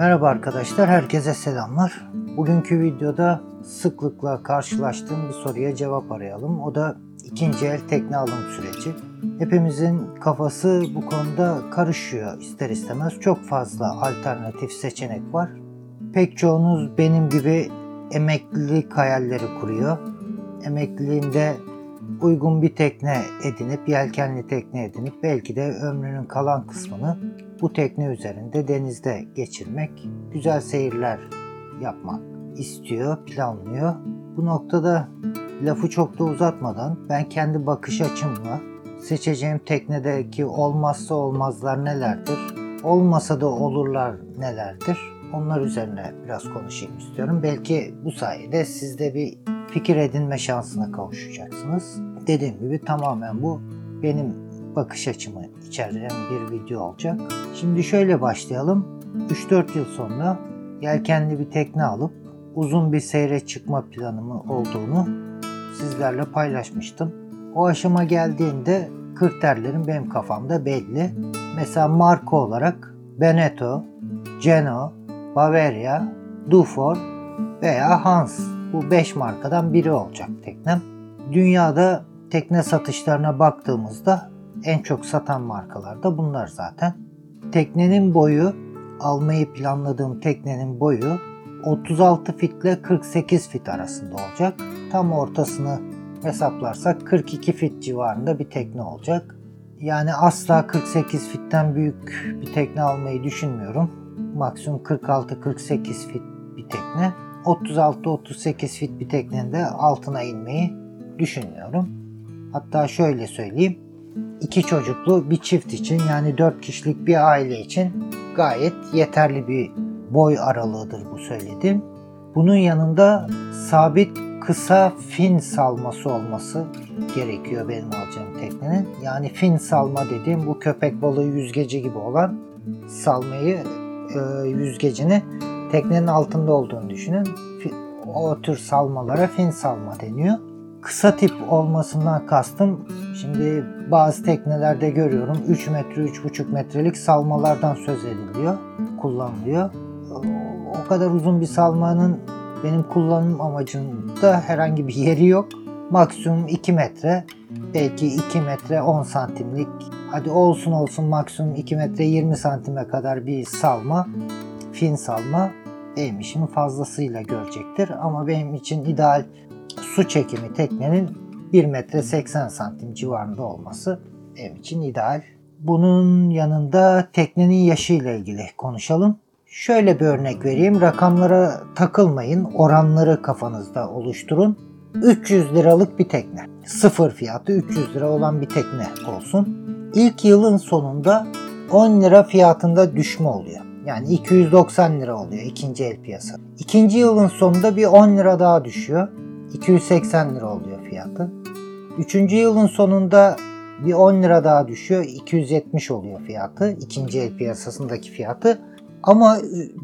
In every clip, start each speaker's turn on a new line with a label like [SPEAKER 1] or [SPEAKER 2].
[SPEAKER 1] Merhaba arkadaşlar, herkese selamlar. Bugünkü videoda sıklıkla karşılaştığım bir soruya cevap arayalım. O da ikinci el tekne alım süreci. Hepimizin kafası bu konuda karışıyor ister istemez. Çok fazla alternatif seçenek var. Pek çoğunuz benim gibi emeklilik hayalleri kuruyor. Emekliliğinde uygun bir tekne edinip, yelkenli tekne edinip belki de ömrünün kalan kısmını bu tekne üzerinde denizde geçirmek, güzel seyirler yapmak istiyor, planlıyor. Bu noktada lafı çok da uzatmadan ben kendi bakış açımla seçeceğim teknedeki olmazsa olmazlar nelerdir, olmasa da olurlar nelerdir onlar üzerine biraz konuşayım istiyorum. Belki bu sayede siz de bir fikir edinme şansına kavuşacaksınız. Dediğim gibi tamamen bu benim bakış açımı içeren bir video olacak. Şimdi şöyle başlayalım. 3-4 yıl sonra yelkenli bir tekne alıp uzun bir seyre çıkma planımı olduğunu sizlerle paylaşmıştım. O aşama geldiğinde kriterlerim benim kafamda belli. Mesela marka olarak Beneteau, Geno, Bavaria, Dufour veya Hans bu 5 markadan biri olacak teknem. Dünyada tekne satışlarına baktığımızda en çok satan markalar da bunlar zaten. Teknenin boyu, almayı planladığım teknenin boyu 36 fit ile 48 fit arasında olacak. Tam ortasını hesaplarsak 42 fit civarında bir tekne olacak. Yani asla 48 fitten büyük bir tekne almayı düşünmüyorum. Maksimum 46-48 fit bir tekne. 36-38 fit bir teknenin de altına inmeyi düşünmüyorum. Hatta şöyle söyleyeyim. İki çocuklu bir çift için yani 4 kişilik bir aile için gayet yeterli bir boy aralığıdır bu söylediğim. Bunun yanında sabit kısa fin salması olması gerekiyor benim alacağım teknenin. Yani fin salma dediğim bu köpek balığı yüzgeci gibi olan salmayı e, yüzgecini teknenin altında olduğunu düşünün. O tür salmalara fin salma deniyor. Kısa tip olmasından kastım şimdi bazı teknelerde görüyorum 3 metre 3,5 metrelik salmalardan söz ediliyor, kullanılıyor. O kadar uzun bir salmanın benim kullanım amacında herhangi bir yeri yok. Maksimum 2 metre, belki 2 metre 10 santimlik, hadi olsun olsun maksimum 2 metre 20 santime kadar bir salma, fin salma benim işimi fazlasıyla görecektir. Ama benim için ideal su çekimi teknenin 1 metre 80 santim civarında olması benim için ideal. Bunun yanında teknenin yaşı ile ilgili konuşalım. Şöyle bir örnek vereyim. Rakamlara takılmayın. Oranları kafanızda oluşturun. 300 liralık bir tekne. Sıfır fiyatı 300 lira olan bir tekne olsun. İlk yılın sonunda 10 lira fiyatında düşme oluyor. Yani 290 lira oluyor ikinci el piyasa. İkinci yılın sonunda bir 10 lira daha düşüyor. 280 lira oluyor fiyatı. Üçüncü yılın sonunda bir 10 lira daha düşüyor. 270 oluyor fiyatı. ikinci el piyasasındaki fiyatı. Ama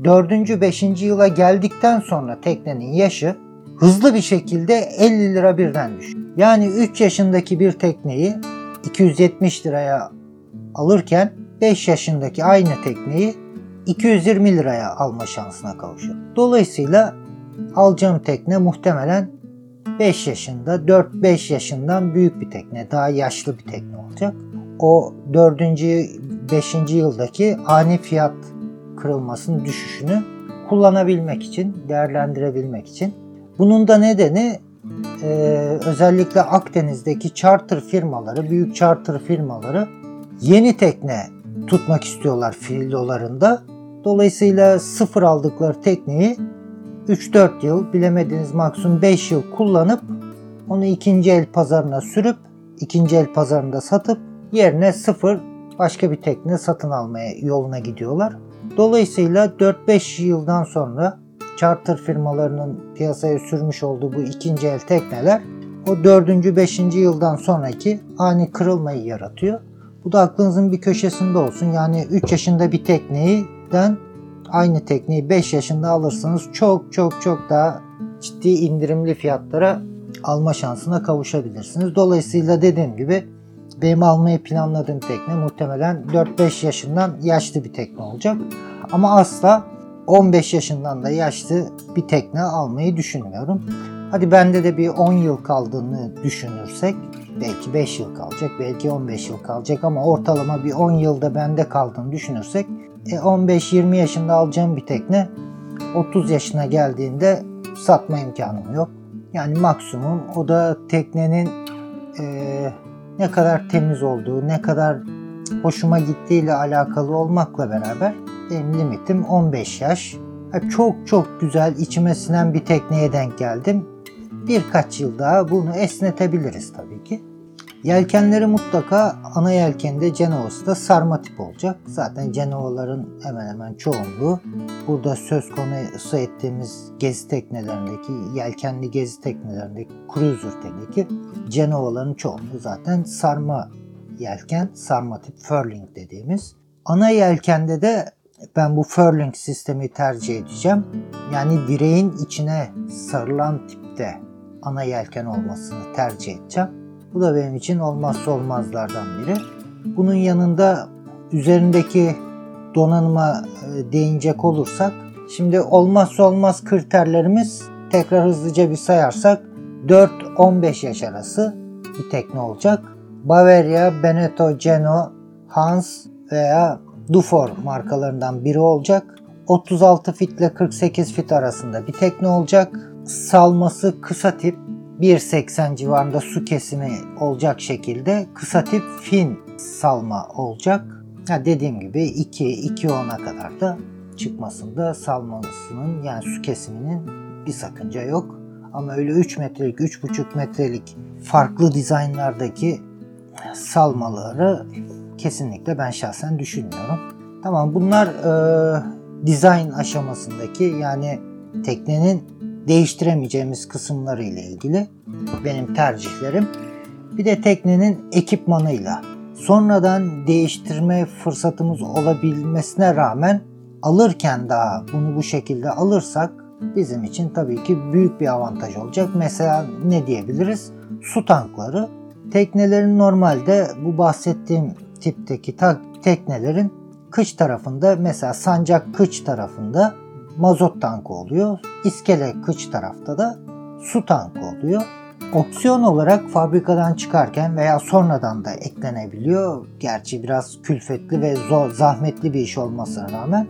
[SPEAKER 1] dördüncü, beşinci yıla geldikten sonra teknenin yaşı hızlı bir şekilde 50 lira birden düşüyor. Yani 3 yaşındaki bir tekneyi 270 liraya alırken 5 yaşındaki aynı tekneyi 220 liraya alma şansına kavuşuyor. Dolayısıyla alacağım tekne muhtemelen 5 yaşında, 4-5 yaşından büyük bir tekne, daha yaşlı bir tekne olacak. O 4. 5. yıldaki ani fiyat kırılmasının düşüşünü kullanabilmek için, değerlendirebilmek için. Bunun da nedeni e, özellikle Akdeniz'deki charter firmaları, büyük charter firmaları yeni tekne tutmak istiyorlar filolarında. Dolayısıyla sıfır aldıkları tekneyi 3-4 yıl bilemediğiniz maksimum 5 yıl kullanıp onu ikinci el pazarına sürüp ikinci el pazarında satıp yerine sıfır başka bir tekne satın almaya yoluna gidiyorlar. Dolayısıyla 4-5 yıldan sonra charter firmalarının piyasaya sürmüş olduğu bu ikinci el tekneler o 4. 5. yıldan sonraki ani kırılmayı yaratıyor. Bu da aklınızın bir köşesinde olsun. Yani 3 yaşında bir tekneyden aynı tekneyi 5 yaşında alırsanız çok çok çok daha ciddi indirimli fiyatlara alma şansına kavuşabilirsiniz. Dolayısıyla dediğim gibi benim almayı planladığım tekne muhtemelen 4-5 yaşından yaşlı bir tekne olacak. Ama asla 15 yaşından da yaşlı bir tekne almayı düşünmüyorum. Hadi bende de bir 10 yıl kaldığını düşünürsek belki 5 yıl kalacak, belki 15 yıl kalacak ama ortalama bir 10 yılda bende kaldığını düşünürsek 15-20 e, yaşında alacağım bir tekne 30 yaşına geldiğinde satma imkanım yok. Yani maksimum o da teknenin e, ne kadar temiz olduğu, ne kadar hoşuma gittiğiyle alakalı olmakla beraber benim limitim 15 yaş. Çok çok güzel içime sinen bir tekneye denk geldim. Birkaç yıl daha bunu esnetebiliriz tabii ki. Yelkenleri mutlaka ana yelkende Cenova'sı da sarma tip olacak. Zaten Cenova'ların hemen hemen çoğunluğu burada söz konusu ettiğimiz gezi teknelerindeki, yelkenli gezi teknelerindeki, cruiser teknedeki Cenova'ların çoğunluğu zaten sarma yelken, sarma tip furling dediğimiz. Ana yelkende de ben bu furling sistemi tercih edeceğim. Yani direğin içine sarılan tipte ana yelken olmasını tercih edeceğim. Bu da benim için olmazsa olmazlardan biri. Bunun yanında üzerindeki donanıma e, değinecek olursak şimdi olmazsa olmaz kriterlerimiz tekrar hızlıca bir sayarsak 4-15 yaş arası bir tekne olacak. Bavaria, Beneteau, Geno, Hans veya Dufour markalarından biri olacak. 36 fit ile 48 fit arasında bir tekne olacak. Salması kısa tip 1.80 civarında su kesimi olacak şekilde kısa tip fin salma olacak. Ha dediğim gibi 2-2.10'a kadar da çıkmasında salmasının yani su kesiminin bir sakınca yok. Ama öyle 3 metrelik, 3,5 metrelik farklı dizaynlardaki salmaları kesinlikle ben şahsen düşünmüyorum. Tamam bunlar e, dizayn aşamasındaki yani teknenin değiştiremeyeceğimiz kısımları ile ilgili benim tercihlerim. Bir de teknenin ekipmanıyla sonradan değiştirme fırsatımız olabilmesine rağmen alırken daha bunu bu şekilde alırsak bizim için tabii ki büyük bir avantaj olacak. Mesela ne diyebiliriz? Su tankları. Teknelerin normalde bu bahsettiğim tipteki teknelerin kıç tarafında mesela sancak kıç tarafında mazot tankı oluyor. İskele kıç tarafta da su tankı oluyor. Opsiyon olarak fabrikadan çıkarken veya sonradan da eklenebiliyor. Gerçi biraz külfetli ve zor, zahmetli bir iş olmasına rağmen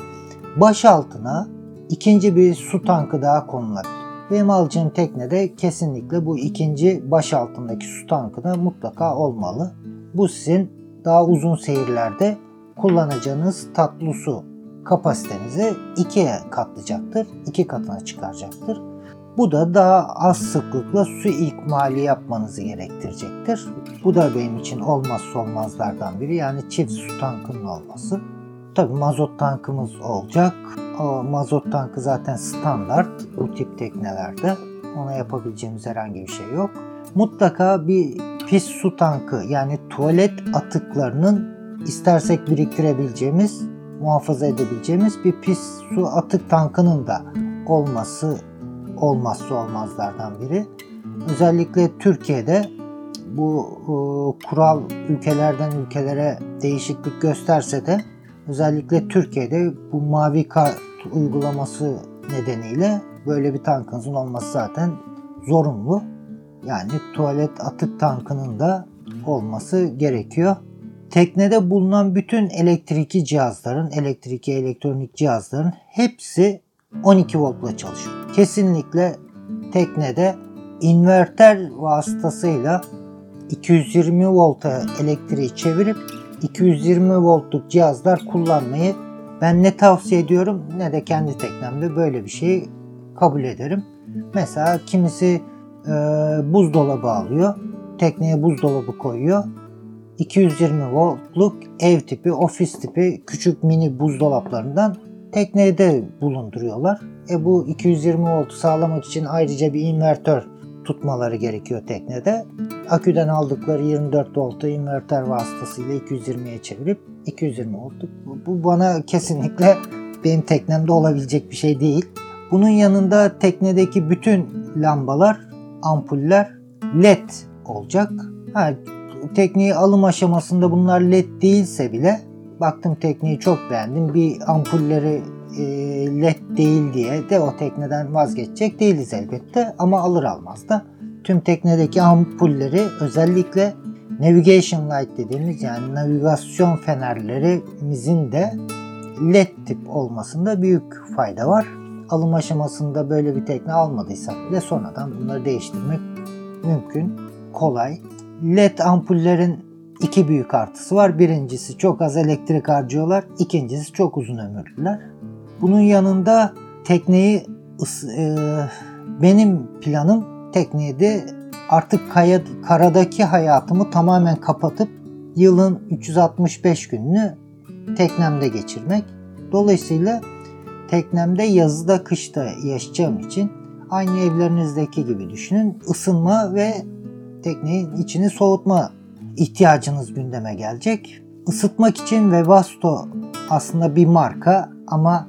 [SPEAKER 1] baş altına ikinci bir su tankı daha konulabilir. Benim alacağım teknede kesinlikle bu ikinci baş altındaki su tankı da mutlaka olmalı. Bu sizin daha uzun seyirlerde kullanacağınız tatlı su kapasitenizi ikiye katlayacaktır. iki katına çıkaracaktır. Bu da daha az sıklıkla su ikmali yapmanızı gerektirecektir. Bu da benim için olmazsa olmazlardan biri. Yani çift su tankının olması. Tabi mazot tankımız olacak. O mazot tankı zaten standart bu tip teknelerde. Ona yapabileceğimiz herhangi bir şey yok. Mutlaka bir pis su tankı yani tuvalet atıklarının istersek biriktirebileceğimiz, muhafaza edebileceğimiz bir pis su atık tankının da olması olmazsa olmazlardan biri. Özellikle Türkiye'de bu e, kural ülkelerden ülkelere değişiklik gösterse de özellikle Türkiye'de bu mavi kart uygulaması nedeniyle böyle bir tankınızın olması zaten zorunlu. Yani tuvalet atık tankının da olması gerekiyor. Teknede bulunan bütün elektrikli cihazların, elektrikli elektronik cihazların hepsi 12 voltla çalışıyor. Kesinlikle teknede inverter vasıtasıyla 220 volta elektriği çevirip 220 voltluk cihazlar kullanmayı ben ne tavsiye ediyorum ne de kendi teknemde böyle bir şeyi kabul ederim. Mesela kimisi e, buzdolabı alıyor. Tekneye buzdolabı koyuyor. 220 voltluk ev tipi, ofis tipi küçük mini buzdolaplarından teknede bulunduruyorlar. E bu 220 voltu sağlamak için ayrıca bir invertör tutmaları gerekiyor teknede. Aküden aldıkları 24 voltu inverter vasıtasıyla 220'ye çevirip 220 voltluk. Bu bana kesinlikle benim teknemde olabilecek bir şey değil. Bunun yanında teknedeki bütün lambalar, ampuller LED olacak. Ha, tekniği alım aşamasında bunlar led değilse bile baktım tekniği çok beğendim. Bir ampulleri e, led değil diye de o tekneden vazgeçecek değiliz elbette ama alır almaz da tüm teknedeki ampulleri özellikle navigation light dediğimiz yani navigasyon fenerlerimizin de led tip olmasında büyük fayda var. Alım aşamasında böyle bir tekne almadıysak bile sonradan bunları değiştirmek mümkün, kolay. LED ampullerin iki büyük artısı var. Birincisi çok az elektrik harcıyorlar. İkincisi çok uzun ömürlüler. Bunun yanında tekneyi e, benim planım teknede artık kaya, karadaki hayatımı tamamen kapatıp yılın 365 gününü teknemde geçirmek. Dolayısıyla teknemde yazıda kışta yaşayacağım için aynı evlerinizdeki gibi düşünün. Isınma ve teknenin içini soğutma ihtiyacınız gündeme gelecek. Isıtmak için Webasto aslında bir marka ama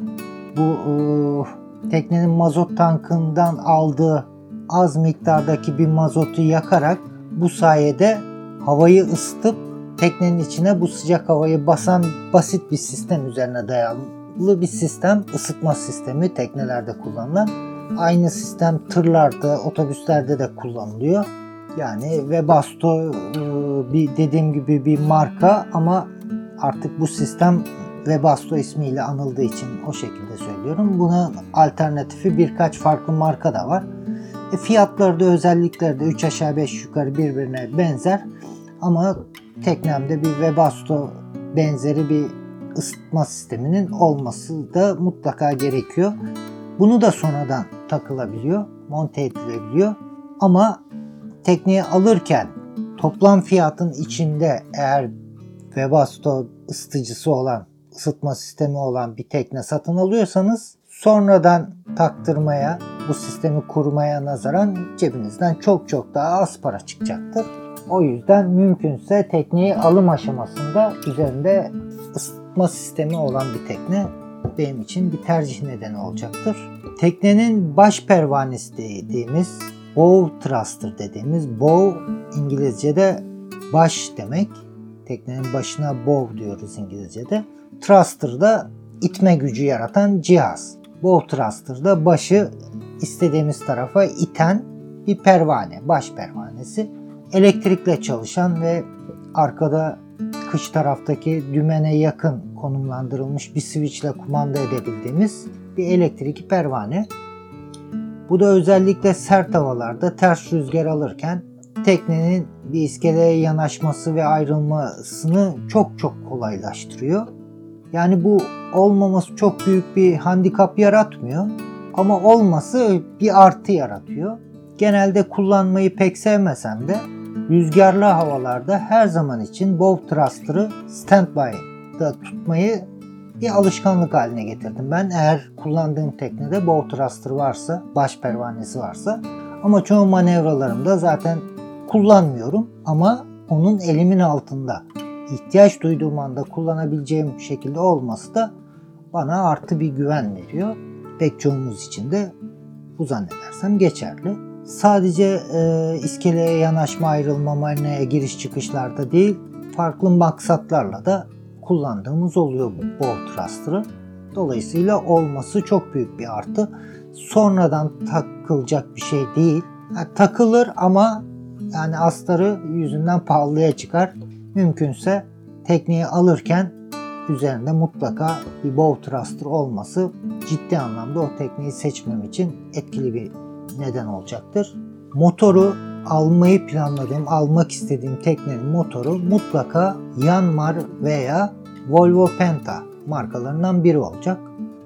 [SPEAKER 1] bu e, teknenin mazot tankından aldığı az miktardaki bir mazotu yakarak bu sayede havayı ısıtıp teknenin içine bu sıcak havayı basan basit bir sistem üzerine dayalı bir sistem ısıtma sistemi teknelerde kullanılan. Aynı sistem tırlarda, otobüslerde de kullanılıyor. Yani Webasto e, bir dediğim gibi bir marka ama artık bu sistem Webasto ismiyle anıldığı için o şekilde söylüyorum. Buna alternatifi birkaç farklı marka da var. E fiyatları da özellikleri de 3 aşağı 5 yukarı birbirine benzer. Ama teknemde bir Webasto benzeri bir ısıtma sisteminin olması da mutlaka gerekiyor. Bunu da sonradan takılabiliyor, monte edilebiliyor. Ama tekneyi alırken toplam fiyatın içinde eğer Webasto ısıtıcısı olan, ısıtma sistemi olan bir tekne satın alıyorsanız sonradan taktırmaya, bu sistemi kurmaya nazaran cebinizden çok çok daha az para çıkacaktır. O yüzden mümkünse tekneyi alım aşamasında üzerinde ısıtma sistemi olan bir tekne benim için bir tercih nedeni olacaktır. Teknenin baş pervanesi dediğimiz bow thruster dediğimiz bow İngilizce'de baş demek. Teknenin başına bow diyoruz İngilizce'de. Thruster da itme gücü yaratan cihaz. Bow thruster da başı istediğimiz tarafa iten bir pervane, baş pervanesi. Elektrikle çalışan ve arkada kış taraftaki dümene yakın konumlandırılmış bir switchle kumanda edebildiğimiz bir elektrikli pervane. Bu da özellikle sert havalarda ters rüzgar alırken teknenin bir iskeleye yanaşması ve ayrılmasını çok çok kolaylaştırıyor. Yani bu olmaması çok büyük bir handikap yaratmıyor ama olması bir artı yaratıyor. Genelde kullanmayı pek sevmesem de rüzgarlı havalarda her zaman için bow thruster'ı standby'da tutmayı bir alışkanlık haline getirdim. Ben eğer kullandığım teknede bow thruster varsa, baş pervanesi varsa ama çoğu manevralarımda zaten kullanmıyorum ama onun elimin altında ihtiyaç duyduğum anda kullanabileceğim şekilde olması da bana artı bir güven veriyor. Pek çoğumuz için de bu zannedersem geçerli. Sadece e, iskeleye yanaşma ayrılma marinaya giriş çıkışlarda değil farklı maksatlarla da kullandığımız oluyor bu bow thruster'ı. Dolayısıyla olması çok büyük bir artı. Sonradan takılacak bir şey değil. Yani takılır ama yani astarı yüzünden pahalıya çıkar. Mümkünse tekneyi alırken üzerinde mutlaka bir bow thruster olması ciddi anlamda o tekneyi seçmem için etkili bir neden olacaktır. Motoru almayı planladığım, almak istediğim teknenin motoru mutlaka Yanmar veya Volvo Penta markalarından biri olacak.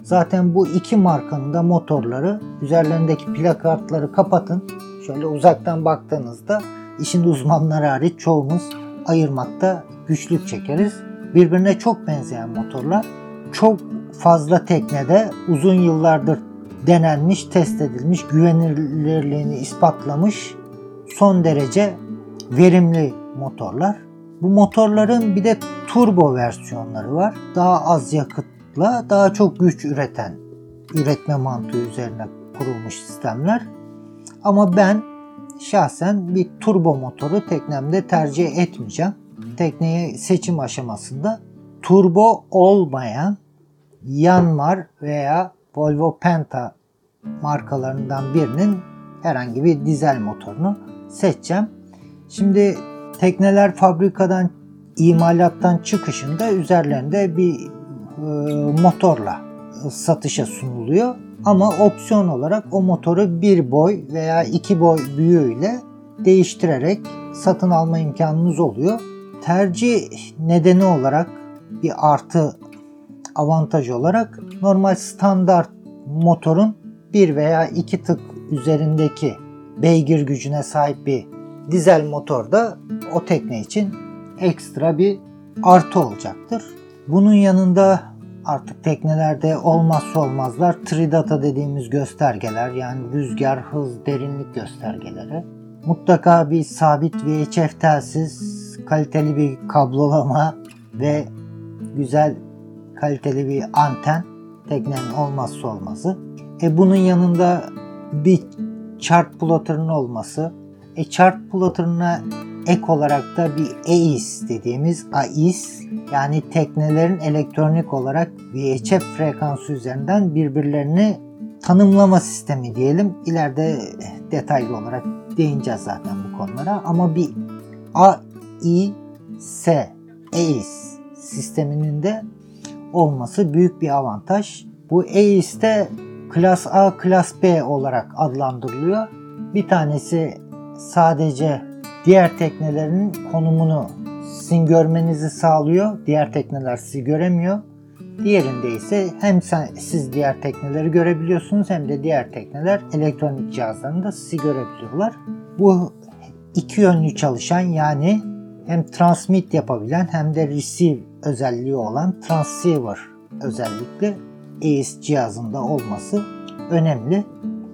[SPEAKER 1] Zaten bu iki markanın da motorları üzerlerindeki plakartları kapatın. Şöyle uzaktan baktığınızda işin uzmanları hariç çoğumuz ayırmakta güçlük çekeriz. Birbirine çok benzeyen motorlar. Çok fazla teknede uzun yıllardır denenmiş, test edilmiş, güvenilirliğini ispatlamış son derece verimli motorlar. Bu motorların bir de turbo versiyonları var. Daha az yakıtla daha çok güç üreten üretme mantığı üzerine kurulmuş sistemler. Ama ben şahsen bir turbo motoru teknemde tercih etmeyeceğim. Tekneyi seçim aşamasında turbo olmayan Yanmar veya Volvo Penta markalarından birinin herhangi bir dizel motorunu seçeceğim. Şimdi tekneler fabrikadan imalattan çıkışında üzerlerinde bir e, motorla satışa sunuluyor. Ama opsiyon olarak o motoru bir boy veya iki boy büyüğüyle değiştirerek satın alma imkanınız oluyor. Tercih nedeni olarak bir artı avantaj olarak normal standart motorun bir veya iki tık üzerindeki beygir gücüne sahip bir dizel motor da o tekne için ekstra bir artı olacaktır. Bunun yanında artık teknelerde olmazsa olmazlar tridata dediğimiz göstergeler yani rüzgar, hız, derinlik göstergeleri. Mutlaka bir sabit VHF telsiz, kaliteli bir kablolama ve güzel kaliteli bir anten teknenin olmazsa olmazı. E bunun yanında bir chart plotter'ın olması. E chart plotter'ına ek olarak da bir EIS dediğimiz AIS yani teknelerin elektronik olarak VHF frekansı üzerinden birbirlerini tanımlama sistemi diyelim. İleride detaylı olarak değineceğiz zaten bu konulara ama bir AIS EIS sisteminin de olması büyük bir avantaj. Bu EIS'te Klas A, Klas B olarak adlandırılıyor. Bir tanesi sadece diğer teknelerin konumunu sizin görmenizi sağlıyor. Diğer tekneler sizi göremiyor. Diğerinde ise hem sen, siz diğer tekneleri görebiliyorsunuz hem de diğer tekneler elektronik cihazlarında sizi görebiliyorlar. Bu iki yönlü çalışan yani hem transmit yapabilen hem de receive özelliği olan transceiver özellikle EIS cihazında olması önemli.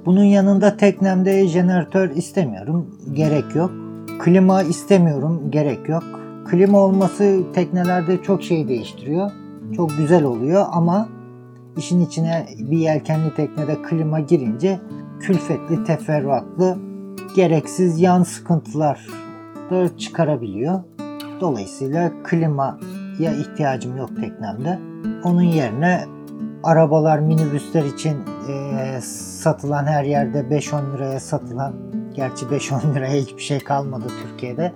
[SPEAKER 1] Bunun yanında teknemde jeneratör istemiyorum. Gerek yok. Klima istemiyorum. Gerek yok. Klima olması teknelerde çok şey değiştiriyor. Çok güzel oluyor ama işin içine bir yelkenli teknede klima girince külfetli, teferruatlı, gereksiz yan sıkıntılar da çıkarabiliyor. Dolayısıyla klimaya ihtiyacım yok teknemde. Onun yerine arabalar, minibüsler için e, satılan her yerde 5-10 liraya satılan, gerçi 5-10 liraya hiçbir şey kalmadı Türkiye'de.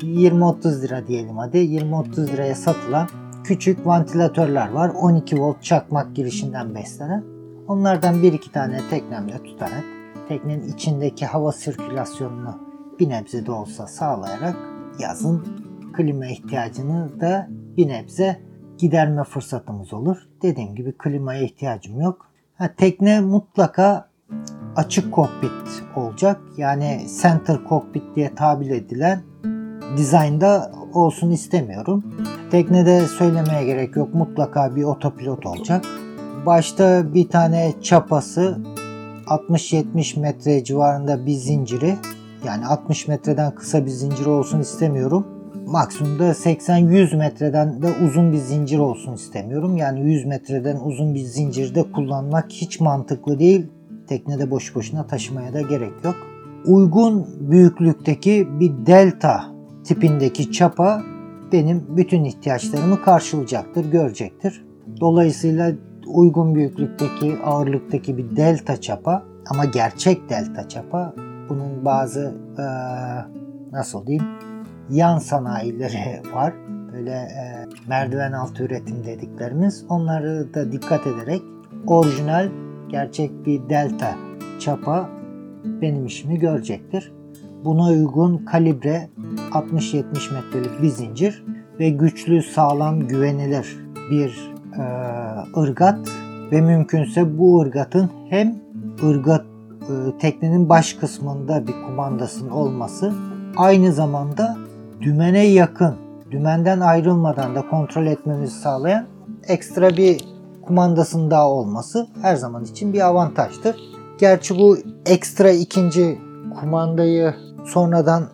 [SPEAKER 1] 20-30 lira diyelim hadi. 20-30 liraya satılan küçük vantilatörler var. 12 volt çakmak girişinden beslenen. Onlardan bir iki tane teknemle tutarak teknenin içindeki hava sirkülasyonunu bir nebze de olsa sağlayarak yazın klima ihtiyacını da bir nebze giderme fırsatımız olur. Dediğim gibi klimaya ihtiyacım yok. Ha, tekne mutlaka açık kokpit olacak. Yani center cockpit diye tabir edilen dizaynda olsun istemiyorum. Teknede söylemeye gerek yok. Mutlaka bir otopilot olacak. Başta bir tane çapası 60-70 metre civarında bir zinciri yani 60 metreden kısa bir zincir olsun istemiyorum. Maksimumda 80-100 metreden de uzun bir zincir olsun istemiyorum. Yani 100 metreden uzun bir zincirde kullanmak hiç mantıklı değil. Teknede boş boşuna taşımaya da gerek yok. Uygun büyüklükteki bir delta tipindeki çapa benim bütün ihtiyaçlarımı karşılayacaktır, görecektir. Dolayısıyla uygun büyüklükteki, ağırlıktaki bir delta çapa ama gerçek delta çapa bunun bazı e, nasıl diyeyim yan sanayileri var. Böyle e, merdiven altı üretim dediklerimiz. Onları da dikkat ederek orijinal gerçek bir delta çapa benim işimi görecektir. Buna uygun kalibre 60-70 metrelik bir zincir ve güçlü, sağlam, güvenilir bir e, ırgat ve mümkünse bu ırgatın hem ırgat e, teknenin baş kısmında bir kumandasının olması aynı zamanda dümene yakın, dümenden ayrılmadan da kontrol etmemizi sağlayan ekstra bir kumandasının daha olması her zaman için bir avantajdır. Gerçi bu ekstra ikinci kumandayı sonradan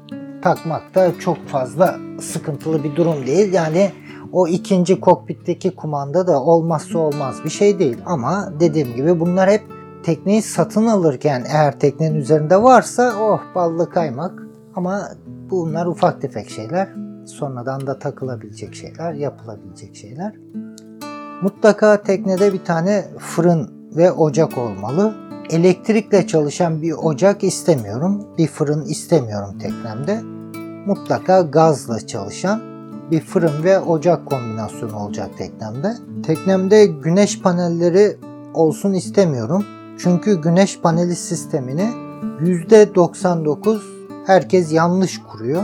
[SPEAKER 1] takmak da çok fazla sıkıntılı bir durum değil. Yani o ikinci kokpitteki kumanda da olmazsa olmaz bir şey değil. Ama dediğim gibi bunlar hep tekneyi satın alırken eğer teknenin üzerinde varsa oh ballı kaymak. Ama bunlar ufak tefek şeyler. Sonradan da takılabilecek şeyler, yapılabilecek şeyler. Mutlaka teknede bir tane fırın ve ocak olmalı. Elektrikle çalışan bir ocak istemiyorum. Bir fırın istemiyorum teknemde. Mutlaka gazla çalışan bir fırın ve ocak kombinasyonu olacak teknemde. Teknemde güneş panelleri olsun istemiyorum. Çünkü güneş paneli sistemini %99 herkes yanlış kuruyor.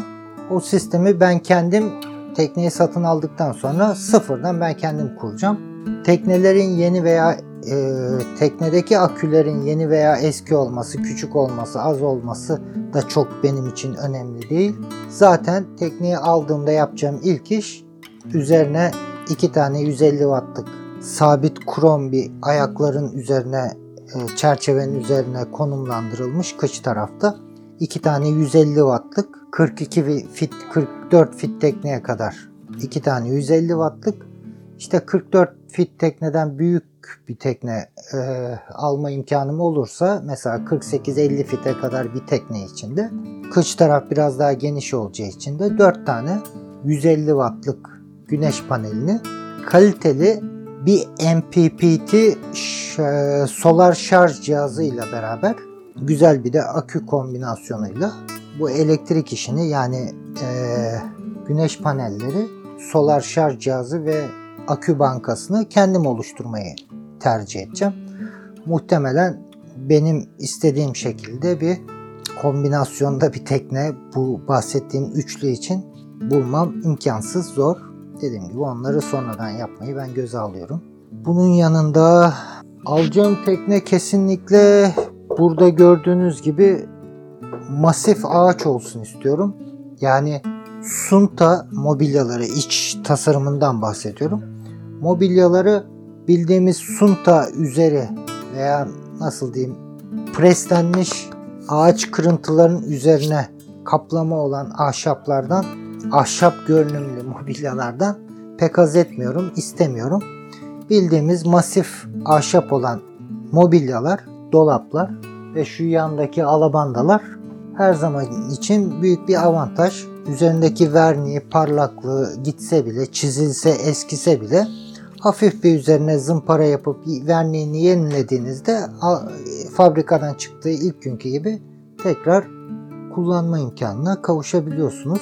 [SPEAKER 1] O sistemi ben kendim tekneyi satın aldıktan sonra sıfırdan ben kendim kuracağım. Teknelerin yeni veya e, teknedeki akülerin yeni veya eski olması, küçük olması, az olması da çok benim için önemli değil. Zaten tekneyi aldığımda yapacağım ilk iş üzerine iki tane 150 wattlık sabit krom bir ayakların üzerine e, çerçevenin üzerine konumlandırılmış kıç tarafta iki tane 150 wattlık 42 fit 44 fit tekneye kadar. İki tane 150 wattlık işte 44 fit tekneden büyük bir tekne e, alma imkanım olursa mesela 48-50 fite kadar bir tekne içinde kıç taraf biraz daha geniş olacağı için de 4 tane 150 wattlık güneş panelini kaliteli bir MPPT solar şarj cihazıyla beraber güzel bir de akü kombinasyonuyla bu elektrik işini yani e, güneş panelleri, solar şarj cihazı ve akü bankasını kendim oluşturmayı tercih edeceğim. Muhtemelen benim istediğim şekilde bir kombinasyonda bir tekne bu bahsettiğim üçlü için bulmam imkansız zor. Dediğim gibi onları sonradan yapmayı ben göze alıyorum. Bunun yanında alacağım tekne kesinlikle burada gördüğünüz gibi masif ağaç olsun istiyorum. Yani sunta mobilyaları iç tasarımından bahsediyorum. Mobilyaları bildiğimiz sunta üzeri veya nasıl diyeyim preslenmiş ağaç kırıntılarının üzerine kaplama olan ahşaplardan ahşap görünümlü mobilyalardan pek haz etmiyorum, istemiyorum. Bildiğimiz masif ahşap olan mobilyalar, dolaplar ve şu yandaki alabandalar her zaman için büyük bir avantaj. Üzerindeki verniği, parlaklığı gitse bile, çizilse, eskise bile hafif bir üzerine zımpara yapıp verniğini yenilediğinizde fabrikadan çıktığı ilk günkü gibi tekrar kullanma imkanına kavuşabiliyorsunuz.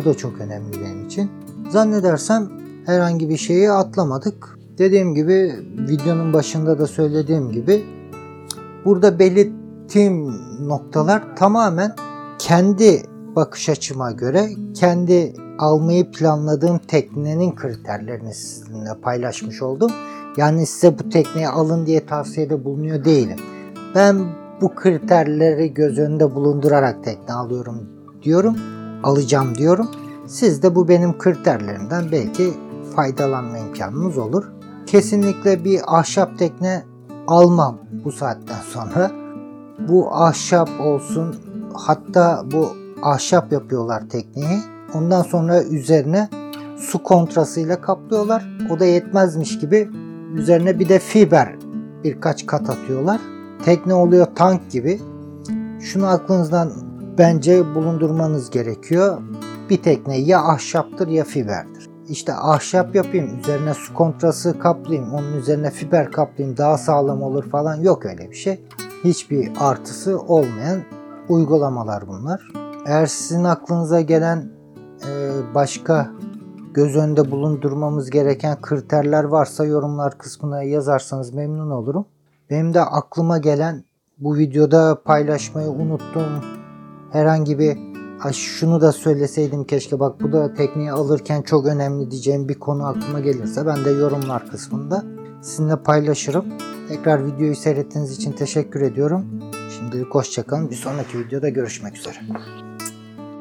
[SPEAKER 1] O da çok önemli benim için. Zannedersem herhangi bir şeyi atlamadık. Dediğim gibi videonun başında da söylediğim gibi burada belirttiğim noktalar tamamen kendi bakış açıma göre kendi almayı planladığım teknenin kriterlerini sizinle paylaşmış oldum. Yani size bu tekneyi alın diye tavsiyede bulunuyor değilim. Ben bu kriterleri göz önünde bulundurarak tekne alıyorum diyorum. Alacağım diyorum. Siz de bu benim kriterlerimden belki faydalanma imkanınız olur. Kesinlikle bir ahşap tekne almam bu saatten sonra. Bu ahşap olsun hatta bu ahşap yapıyorlar tekneyi. Ondan sonra üzerine su kontrasıyla kaplıyorlar. O da yetmezmiş gibi üzerine bir de fiber birkaç kat atıyorlar. Tekne oluyor tank gibi. Şunu aklınızdan bence bulundurmanız gerekiyor. Bir tekne ya ahşaptır ya fiberdir. İşte ahşap yapayım, üzerine su kontrası kaplayayım, onun üzerine fiber kaplayayım daha sağlam olur falan yok öyle bir şey. Hiçbir artısı olmayan uygulamalar bunlar. Eğer sizin aklınıza gelen e, başka göz önünde bulundurmamız gereken kriterler varsa yorumlar kısmına yazarsanız memnun olurum. Benim de aklıma gelen bu videoda paylaşmayı unuttum. Herhangi bir şunu da söyleseydim keşke bak bu da tekneyi alırken çok önemli diyeceğim bir konu aklıma gelirse ben de yorumlar kısmında sizinle paylaşırım. Tekrar videoyu seyrettiğiniz için teşekkür ediyorum. Şimdilik hoşçakalın. Bir sonraki videoda görüşmek üzere.